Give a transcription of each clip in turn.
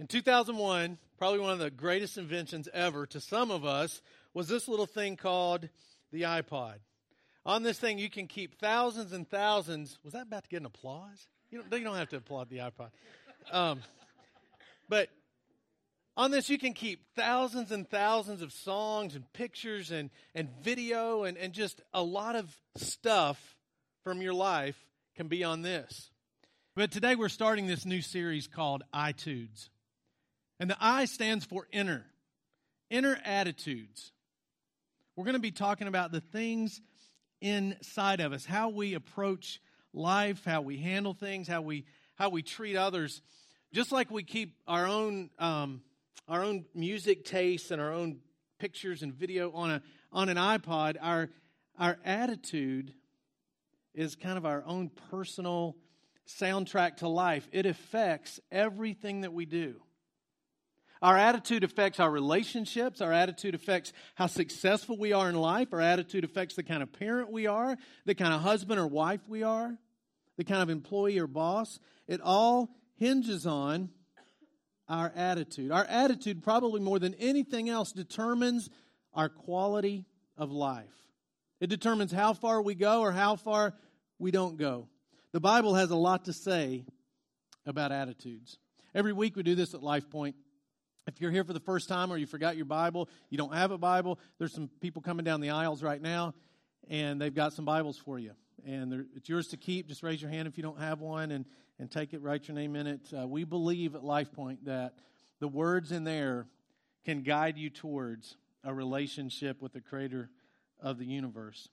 In 2001, probably one of the greatest inventions ever to some of us was this little thing called the iPod. On this thing, you can keep thousands and thousands. Was that about to get an applause? You don't, you don't have to applaud the iPod. Um, but on this, you can keep thousands and thousands of songs and pictures and, and video and, and just a lot of stuff from your life can be on this. But today we're starting this new series called iTudes. And the I stands for inner, inner attitudes. We're going to be talking about the things inside of us, how we approach life, how we handle things, how we how we treat others. Just like we keep our own um, our own music tastes and our own pictures and video on a on an iPod, our our attitude is kind of our own personal soundtrack to life. It affects everything that we do. Our attitude affects our relationships. Our attitude affects how successful we are in life. Our attitude affects the kind of parent we are, the kind of husband or wife we are, the kind of employee or boss. It all hinges on our attitude. Our attitude, probably more than anything else, determines our quality of life. It determines how far we go or how far we don't go. The Bible has a lot to say about attitudes. Every week we do this at Life Point. If you're here for the first time or you forgot your Bible, you don't have a Bible, there's some people coming down the aisles right now, and they've got some Bibles for you. And it's yours to keep. Just raise your hand if you don't have one and, and take it, write your name in it. Uh, we believe at Life Point that the words in there can guide you towards a relationship with the Creator of the universe.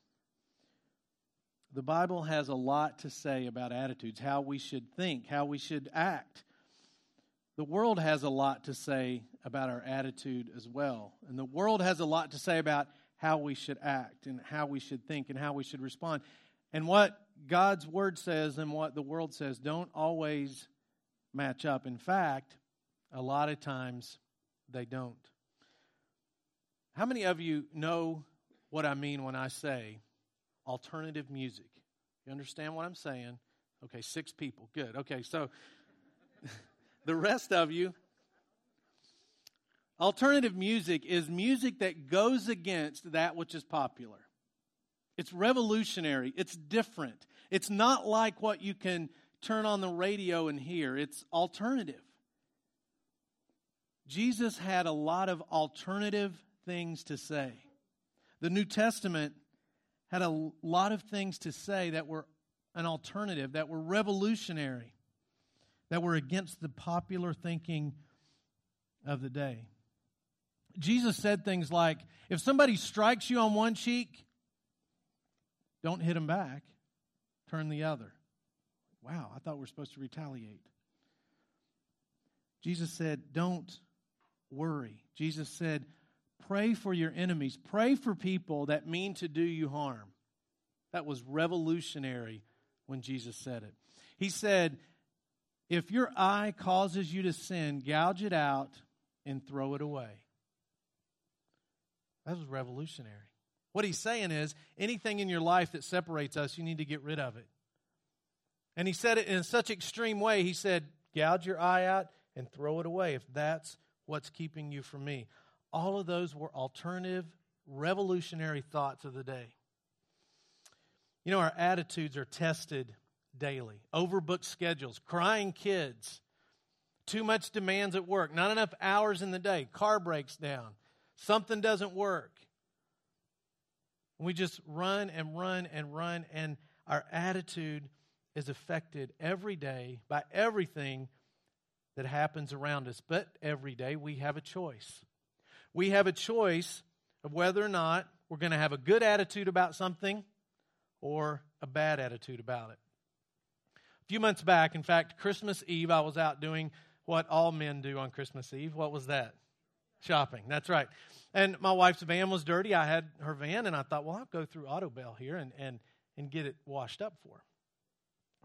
The Bible has a lot to say about attitudes, how we should think, how we should act. The world has a lot to say about our attitude as well. And the world has a lot to say about how we should act and how we should think and how we should respond. And what God's word says and what the world says don't always match up. In fact, a lot of times they don't. How many of you know what I mean when I say alternative music. You understand what I'm saying? Okay, six people. Good. Okay, so the rest of you, alternative music is music that goes against that which is popular. It's revolutionary, it's different. It's not like what you can turn on the radio and hear, it's alternative. Jesus had a lot of alternative things to say. The New Testament had a lot of things to say that were an alternative, that were revolutionary, that were against the popular thinking of the day. Jesus said things like, if somebody strikes you on one cheek, don't hit them back, turn the other. Wow, I thought we were supposed to retaliate. Jesus said, don't worry. Jesus said, Pray for your enemies. Pray for people that mean to do you harm. That was revolutionary when Jesus said it. He said, If your eye causes you to sin, gouge it out and throw it away. That was revolutionary. What he's saying is anything in your life that separates us, you need to get rid of it. And he said it in such extreme way. He said, Gouge your eye out and throw it away if that's what's keeping you from me. All of those were alternative, revolutionary thoughts of the day. You know, our attitudes are tested daily. Overbooked schedules, crying kids, too much demands at work, not enough hours in the day, car breaks down, something doesn't work. We just run and run and run, and our attitude is affected every day by everything that happens around us. But every day we have a choice we have a choice of whether or not we're going to have a good attitude about something or a bad attitude about it. Few months back, in fact, Christmas Eve, I was out doing what all men do on Christmas Eve. What was that? Shopping. That's right. And my wife's van was dirty. I had her van, and I thought, well, I'll go through Autobell here and, and, and get it washed up for her.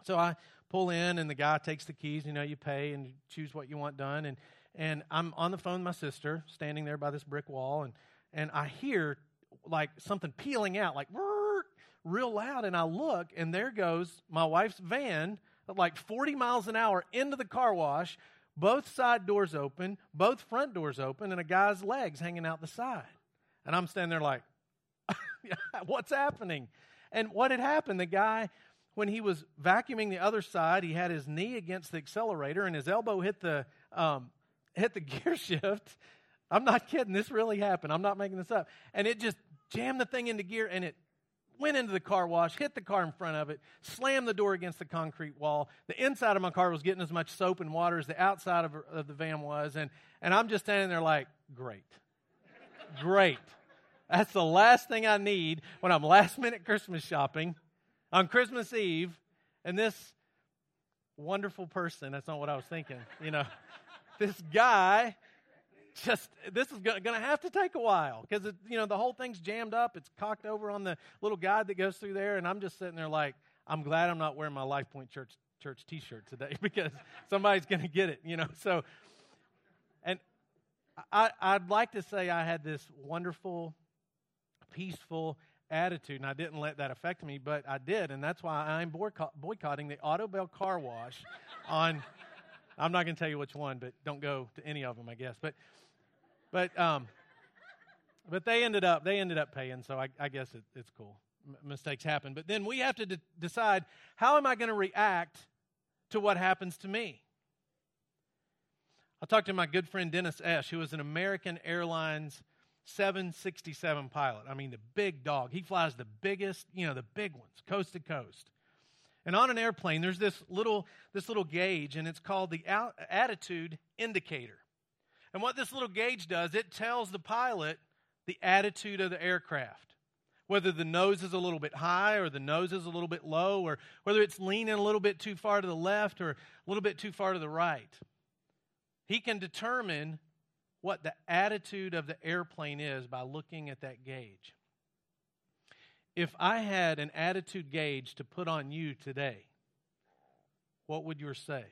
So I pull in, and the guy takes the keys. You know, you pay and you choose what you want done. And and I'm on the phone with my sister, standing there by this brick wall, and, and I hear like something peeling out, like real loud, and I look, and there goes my wife's van at like 40 miles an hour into the car wash both side doors open, both front doors open, and a guy's legs hanging out the side. And I'm standing there like, what's happening? And what had happened, the guy, when he was vacuuming the other side, he had his knee against the accelerator and his elbow hit the, um, hit the gear shift. I'm not kidding. This really happened. I'm not making this up. And it just jammed the thing into gear and it went into the car wash, hit the car in front of it, slammed the door against the concrete wall. The inside of my car was getting as much soap and water as the outside of, of the van was. And, and I'm just standing there like, great. great. That's the last thing I need when I'm last minute Christmas shopping on Christmas Eve. And this wonderful person, that's not what I was thinking, you know, this guy just this is going to have to take a while because you know the whole thing's jammed up. It's cocked over on the little guide that goes through there, and I'm just sitting there like, I'm glad I'm not wearing my Life Point Church church T-shirt today because somebody's going to get it, you know. So, and I, I'd like to say I had this wonderful, peaceful attitude, and I didn't let that affect me, but I did, and that's why I'm boycotting the Autobell Car Wash on. I'm not going to tell you which one, but don't go to any of them, I guess. But but um, but they ended up they ended up paying, so I, I guess it, it's cool. M- mistakes happen, but then we have to de- decide how am I going to react to what happens to me. I talked to my good friend Dennis Esch, who was an American Airlines 767 pilot. I mean, the big dog. He flies the biggest, you know, the big ones, coast to coast. And on an airplane, there's this little this little gauge, and it's called the attitude indicator. And what this little gauge does, it tells the pilot the attitude of the aircraft. Whether the nose is a little bit high or the nose is a little bit low, or whether it's leaning a little bit too far to the left or a little bit too far to the right. He can determine what the attitude of the airplane is by looking at that gauge. If I had an attitude gauge to put on you today, what would yours say?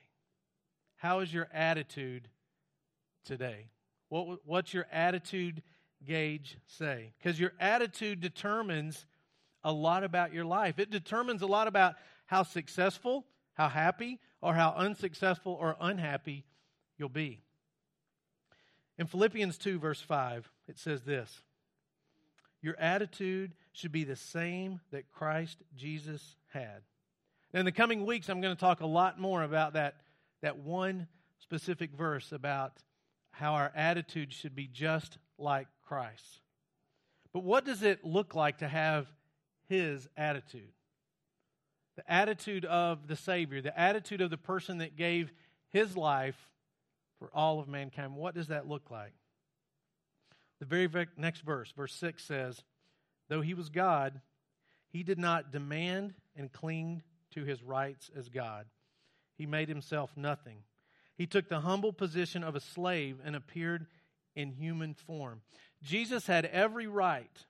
How is your attitude today? What, what's your attitude gauge say? Because your attitude determines a lot about your life. It determines a lot about how successful, how happy, or how unsuccessful or unhappy you'll be. In Philippians 2, verse 5, it says this Your attitude should be the same that Christ Jesus had. Now, in the coming weeks, I'm going to talk a lot more about that, that one specific verse about how our attitude should be just like Christ. But what does it look like to have his attitude? The attitude of the Savior, the attitude of the person that gave his life for all of mankind. What does that look like? The very next verse, verse 6 says, Though he was God, he did not demand and cling to his rights as God. He made himself nothing he took the humble position of a slave and appeared in human form. Jesus had every right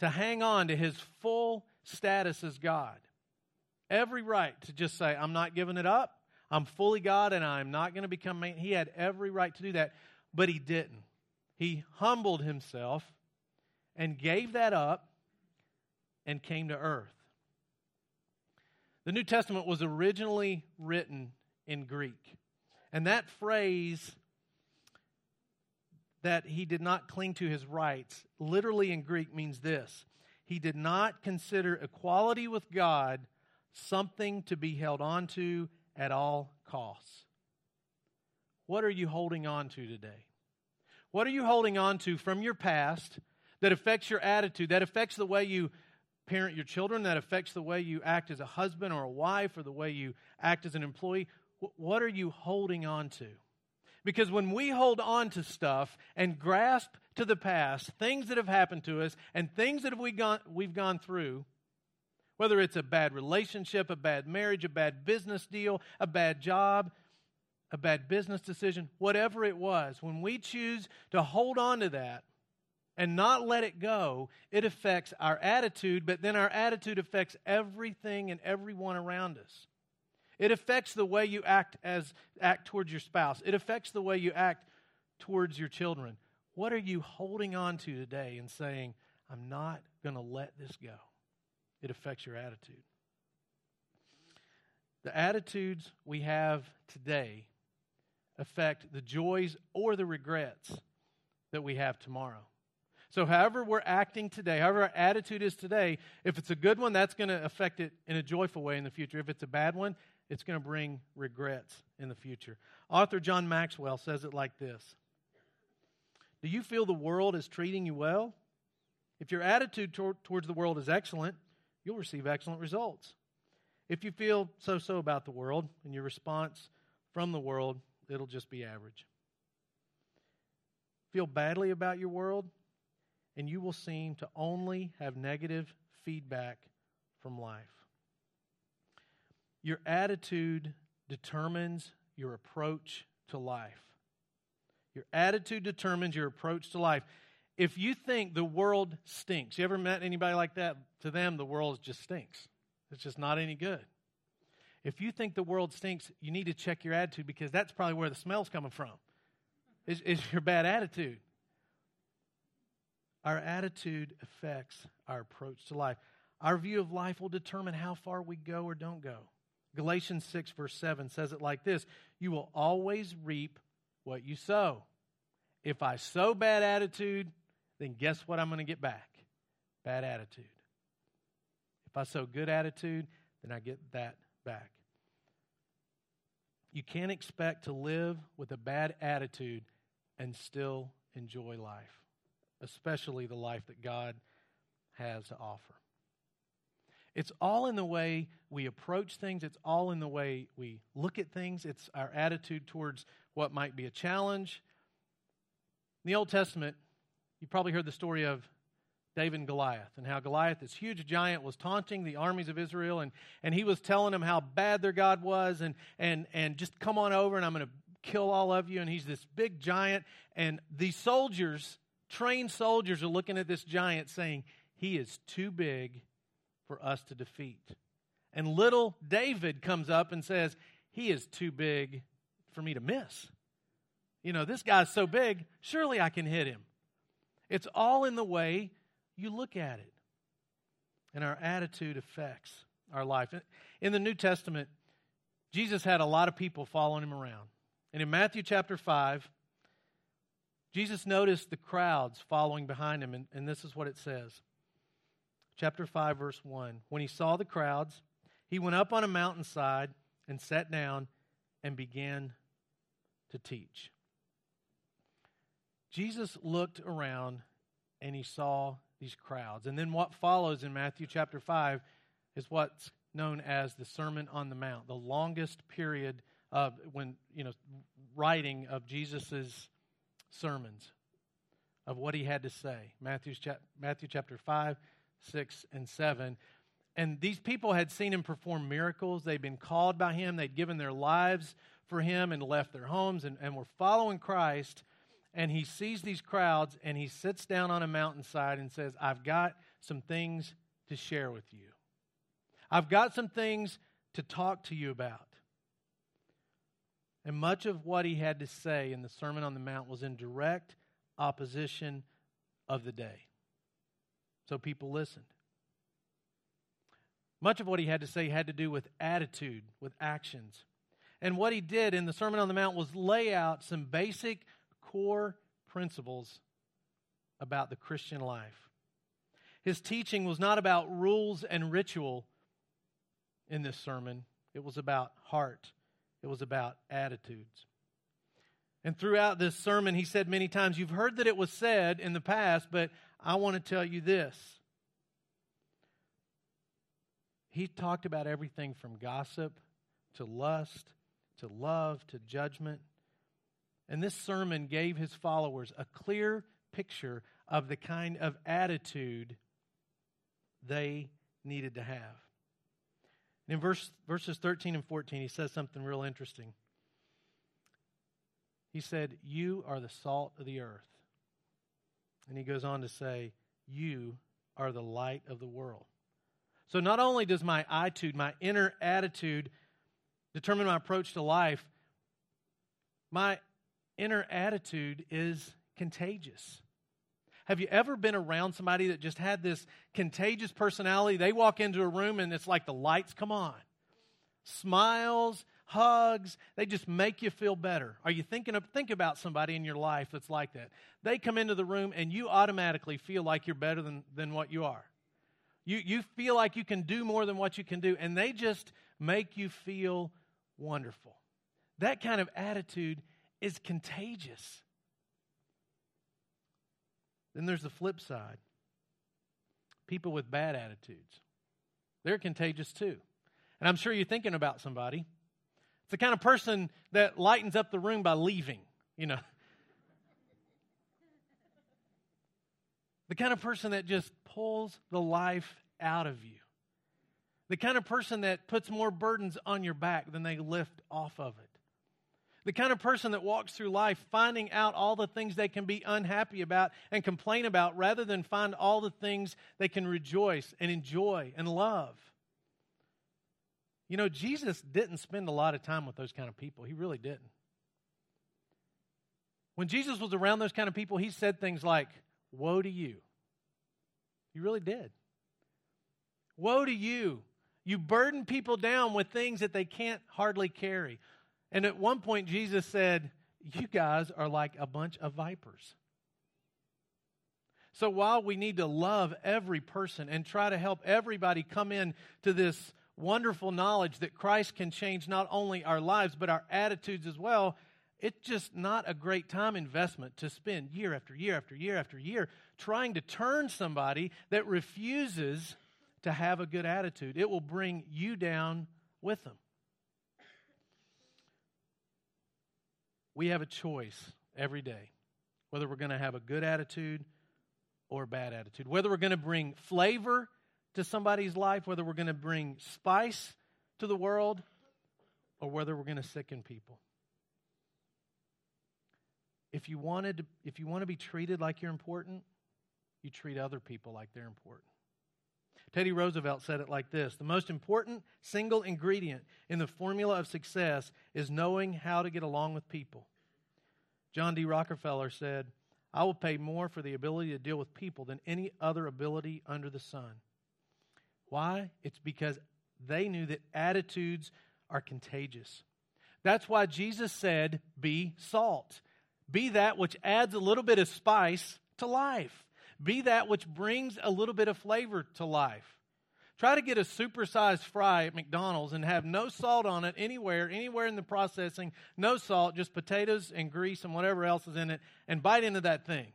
to hang on to his full status as God. Every right to just say, I'm not giving it up. I'm fully God and I'm not going to become man. He had every right to do that, but he didn't. He humbled himself and gave that up and came to earth. The New Testament was originally written in Greek. And that phrase, that he did not cling to his rights, literally in Greek means this He did not consider equality with God something to be held on to at all costs. What are you holding on to today? What are you holding on to from your past that affects your attitude, that affects the way you parent your children, that affects the way you act as a husband or a wife, or the way you act as an employee? What are you holding on to? Because when we hold on to stuff and grasp to the past, things that have happened to us and things that we gone, we've gone through, whether it's a bad relationship, a bad marriage, a bad business deal, a bad job, a bad business decision, whatever it was, when we choose to hold on to that and not let it go, it affects our attitude, but then our attitude affects everything and everyone around us. It affects the way you act as act towards your spouse. It affects the way you act towards your children. What are you holding on to today and saying, I'm not going to let this go? It affects your attitude. The attitudes we have today affect the joys or the regrets that we have tomorrow. So, however we're acting today, however our attitude is today, if it's a good one, that's going to affect it in a joyful way in the future. If it's a bad one, it's going to bring regrets in the future. Author John Maxwell says it like this Do you feel the world is treating you well? If your attitude tor- towards the world is excellent, you'll receive excellent results. If you feel so so about the world and your response from the world, it'll just be average. Feel badly about your world, and you will seem to only have negative feedback from life. Your attitude determines your approach to life. Your attitude determines your approach to life. If you think the world stinks, you ever met anybody like that? To them, the world just stinks. It's just not any good. If you think the world stinks, you need to check your attitude because that's probably where the smell's coming from. Is, is your bad attitude. Our attitude affects our approach to life. Our view of life will determine how far we go or don't go. Galatians 6, verse 7 says it like this You will always reap what you sow. If I sow bad attitude, then guess what I'm going to get back? Bad attitude. If I sow good attitude, then I get that back. You can't expect to live with a bad attitude and still enjoy life, especially the life that God has to offer. It's all in the way we approach things, it's all in the way we look at things, it's our attitude towards what might be a challenge. In the Old Testament, you probably heard the story of David and Goliath and how Goliath, this huge giant, was taunting the armies of Israel and, and he was telling them how bad their God was and, and, and just come on over and I'm going to kill all of you. And he's this big giant. And these soldiers, trained soldiers, are looking at this giant saying, He is too big for us to defeat. And little David comes up and says, He is too big for me to miss. You know, this guy's so big, surely I can hit him. It's all in the way you look at it. And our attitude affects our life. In the New Testament, Jesus had a lot of people following him around. And in Matthew chapter 5, Jesus noticed the crowds following behind him, and, and this is what it says. Chapter 5, verse 1. When he saw the crowds, he went up on a mountainside and sat down and began to teach. Jesus looked around and he saw these crowds. And then what follows in Matthew chapter 5 is what's known as the Sermon on the Mount, the longest period of when, you know, writing of Jesus' sermons, of what he had to say. Matthew's Matthew chapter 5, 6, and 7. And these people had seen him perform miracles. They'd been called by him. They'd given their lives for him and left their homes and, and were following Christ and he sees these crowds and he sits down on a mountainside and says, I've got some things to share with you. I've got some things to talk to you about. And much of what he had to say in the Sermon on the Mount was in direct opposition of the day. So people listened. Much of what he had to say had to do with attitude, with actions. And what he did in the Sermon on the Mount was lay out some basic core principles about the Christian life. His teaching was not about rules and ritual in this sermon, it was about heart, it was about attitudes. And throughout this sermon, he said many times, You've heard that it was said in the past, but I want to tell you this. He talked about everything from gossip to lust to love to judgment and this sermon gave his followers a clear picture of the kind of attitude they needed to have. in verse, verses 13 and 14, he says something real interesting. He said, You are the salt of the earth. And he goes on to say, You are the light of the world. So not only does my attitude, my inner attitude, determine my approach to life, my inner attitude is contagious. Have you ever been around somebody that just had this contagious personality? They walk into a room and it's like the lights come on. Smiles, hugs. They just make you feel better. Are you thinking of, think about somebody in your life that's like that? They come into the room and you automatically feel like you're better than, than what you are. You, you feel like you can do more than what you can do, and they just make you feel wonderful. That kind of attitude is contagious. Then there's the flip side people with bad attitudes. They're contagious too. And I'm sure you're thinking about somebody. The kind of person that lightens up the room by leaving, you know. the kind of person that just pulls the life out of you. The kind of person that puts more burdens on your back than they lift off of it. The kind of person that walks through life finding out all the things they can be unhappy about and complain about rather than find all the things they can rejoice and enjoy and love. You know, Jesus didn't spend a lot of time with those kind of people. He really didn't. When Jesus was around those kind of people, he said things like, Woe to you. He really did. Woe to you. You burden people down with things that they can't hardly carry. And at one point, Jesus said, You guys are like a bunch of vipers. So while we need to love every person and try to help everybody come in to this wonderful knowledge that Christ can change not only our lives, but our attitudes as well, it's just not a great time investment to spend year after year after year after year trying to turn somebody that refuses to have a good attitude. It will bring you down with them. we have a choice every day whether we're going to have a good attitude or a bad attitude, whether we're going to bring flavor to somebody's life, whether we're going to bring spice to the world, or whether we're going to sicken people. If you wanted to, if you want to be treated like you're important, you treat other people like they're important. Teddy Roosevelt said it like this The most important single ingredient in the formula of success is knowing how to get along with people. John D. Rockefeller said, I will pay more for the ability to deal with people than any other ability under the sun. Why? It's because they knew that attitudes are contagious. That's why Jesus said, Be salt. Be that which adds a little bit of spice to life. Be that which brings a little bit of flavor to life. Try to get a supersized fry at McDonald's and have no salt on it anywhere, anywhere in the processing, no salt, just potatoes and grease and whatever else is in it, and bite into that thing.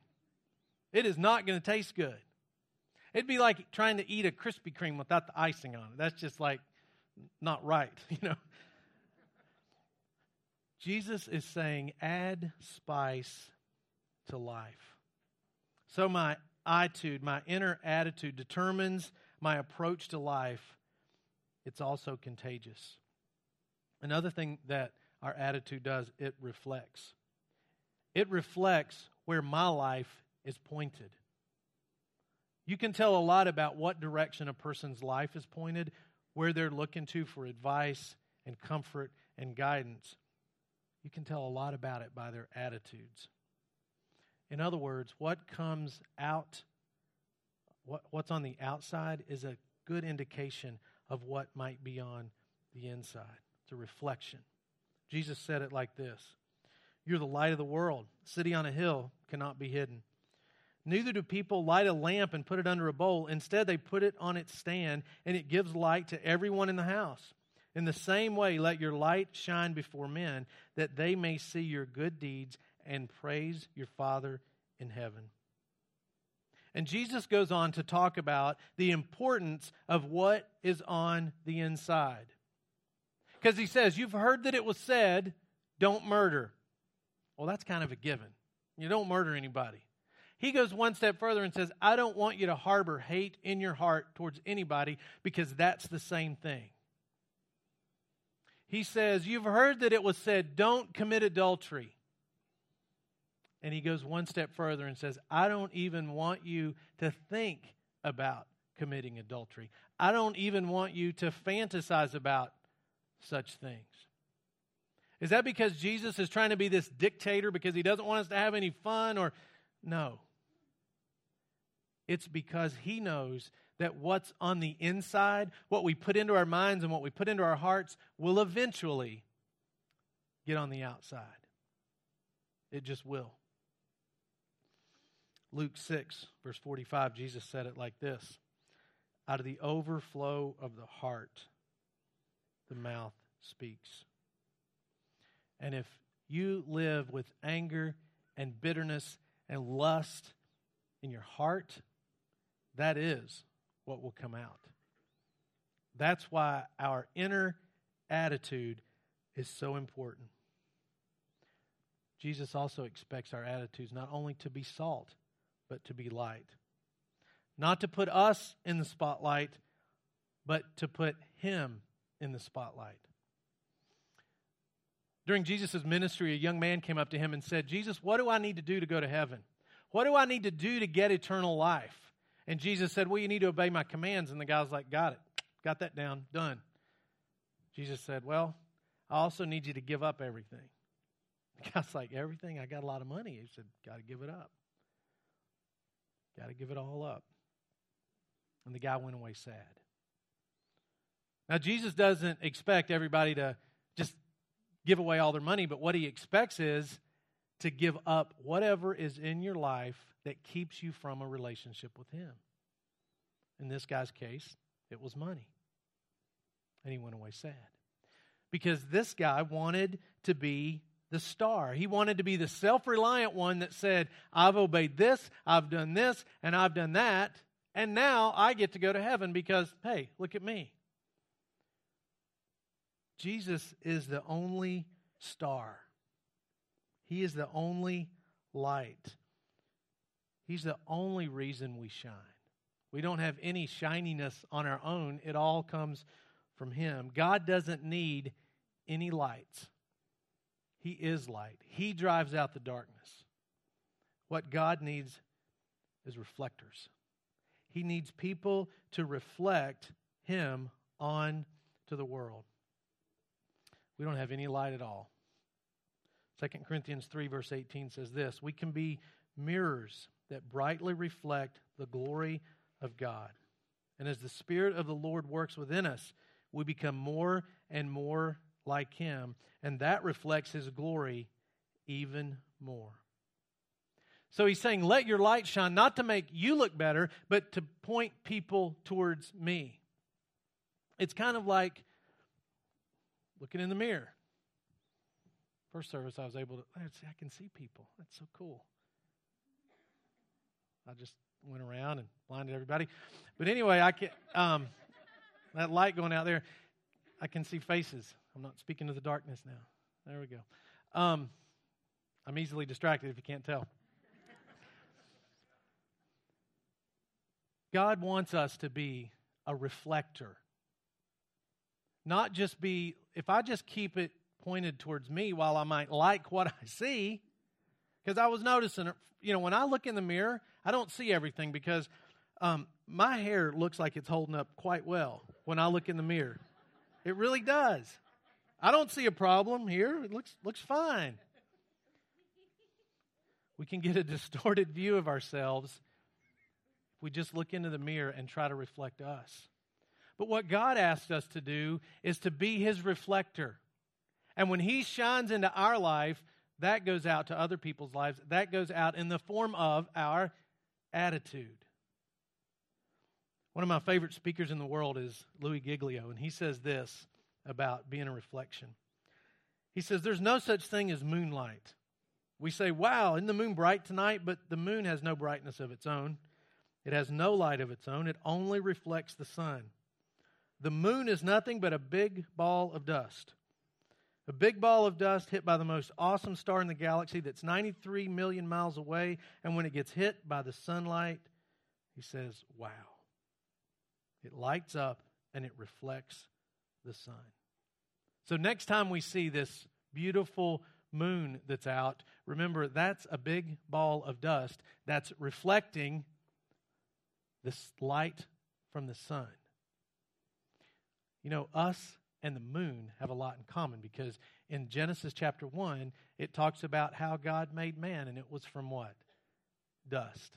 It is not going to taste good. It'd be like trying to eat a Krispy Kreme without the icing on it. That's just like not right, you know. Jesus is saying, add spice to life. So my attitude, my inner attitude determines my approach to life. It's also contagious. Another thing that our attitude does, it reflects. It reflects where my life is pointed. You can tell a lot about what direction a person's life is pointed, where they're looking to for advice and comfort and guidance. You can tell a lot about it by their attitudes. In other words, what comes out, what, what's on the outside, is a good indication of what might be on the inside. It's a reflection. Jesus said it like this You're the light of the world. city on a hill cannot be hidden. Neither do people light a lamp and put it under a bowl. Instead, they put it on its stand, and it gives light to everyone in the house. In the same way, let your light shine before men, that they may see your good deeds and praise your Father in heaven. And Jesus goes on to talk about the importance of what is on the inside. Because he says, You've heard that it was said, don't murder. Well, that's kind of a given. You don't murder anybody. He goes one step further and says, I don't want you to harbor hate in your heart towards anybody because that's the same thing. He says, You've heard that it was said, don't commit adultery. And he goes one step further and says, I don't even want you to think about committing adultery. I don't even want you to fantasize about such things. Is that because Jesus is trying to be this dictator because he doesn't want us to have any fun or no. It's because he knows that what's on the inside, what we put into our minds and what we put into our hearts will eventually get on the outside. It just will. Luke 6, verse 45, Jesus said it like this Out of the overflow of the heart, the mouth speaks. And if you live with anger and bitterness and lust in your heart, that is what will come out. That's why our inner attitude is so important. Jesus also expects our attitudes not only to be salt, but to be light. Not to put us in the spotlight, but to put Him in the spotlight. During Jesus' ministry, a young man came up to him and said, Jesus, what do I need to do to go to heaven? What do I need to do to get eternal life? And Jesus said, Well, you need to obey my commands. And the guy was like, Got it. Got that down. Done. Jesus said, Well, I also need you to give up everything. The guy's like, Everything? I got a lot of money. He said, Got to give it up. Got to give it all up. And the guy went away sad. Now, Jesus doesn't expect everybody to just give away all their money, but what he expects is to give up whatever is in your life that keeps you from a relationship with him. In this guy's case, it was money. And he went away sad. Because this guy wanted to be the star. He wanted to be the self reliant one that said, I've obeyed this, I've done this, and I've done that, and now I get to go to heaven because, hey, look at me. Jesus is the only star. He is the only light. He's the only reason we shine. We don't have any shininess on our own, it all comes from Him. God doesn't need any lights, He is light. He drives out the darkness. What God needs is reflectors. He needs people to reflect Him on to the world. We don't have any light at all. 2 Corinthians 3, verse 18 says this We can be mirrors that brightly reflect the glory of God. And as the Spirit of the Lord works within us, we become more and more like Him, and that reflects His glory even more. So he's saying, Let your light shine, not to make you look better, but to point people towards me. It's kind of like looking in the mirror. First service, I was able to, see I can see people. That's so cool. I just went around and blinded everybody. But anyway, I can, um, that light going out there, I can see faces. I'm not speaking to the darkness now. There we go. Um, I'm easily distracted if you can't tell. God wants us to be a reflector not just be, if I just keep it pointed towards me while I might like what I see, because I was noticing, you know, when I look in the mirror, I don't see everything because um, my hair looks like it's holding up quite well when I look in the mirror. It really does. I don't see a problem here. It looks looks fine. We can get a distorted view of ourselves if we just look into the mirror and try to reflect us. But what God asks us to do is to be his reflector. And when he shines into our life, that goes out to other people's lives. That goes out in the form of our attitude. One of my favorite speakers in the world is Louis Giglio, and he says this about being a reflection. He says, There's no such thing as moonlight. We say, Wow, isn't the moon bright tonight? But the moon has no brightness of its own. It has no light of its own. It only reflects the sun. The moon is nothing but a big ball of dust. A big ball of dust hit by the most awesome star in the galaxy that's 93 million miles away. And when it gets hit by the sunlight, he says, Wow. It lights up and it reflects the sun. So next time we see this beautiful moon that's out, remember that's a big ball of dust that's reflecting this light from the sun. You know, us and the moon have a lot in common because in Genesis chapter 1, it talks about how God made man, and it was from what? Dust.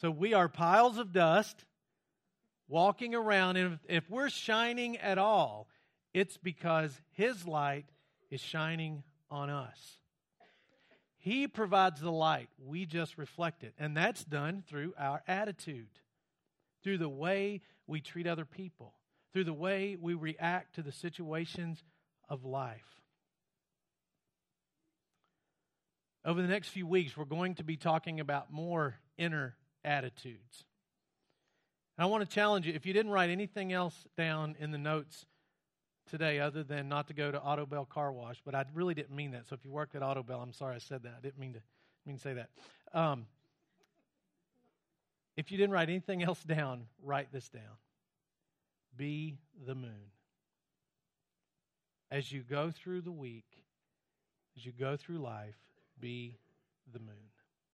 So we are piles of dust walking around, and if, if we're shining at all, it's because His light is shining on us. He provides the light. We just reflect it. And that's done through our attitude, through the way we treat other people, through the way we react to the situations of life. Over the next few weeks, we're going to be talking about more inner attitudes. And I want to challenge you if you didn't write anything else down in the notes today other than not to go to Autobell Car Wash, but I really didn't mean that. So if you worked at Autobell, I'm sorry I said that. I didn't mean to mean to say that. Um, if you didn't write anything else down, write this down. Be the moon. As you go through the week, as you go through life, be the moon.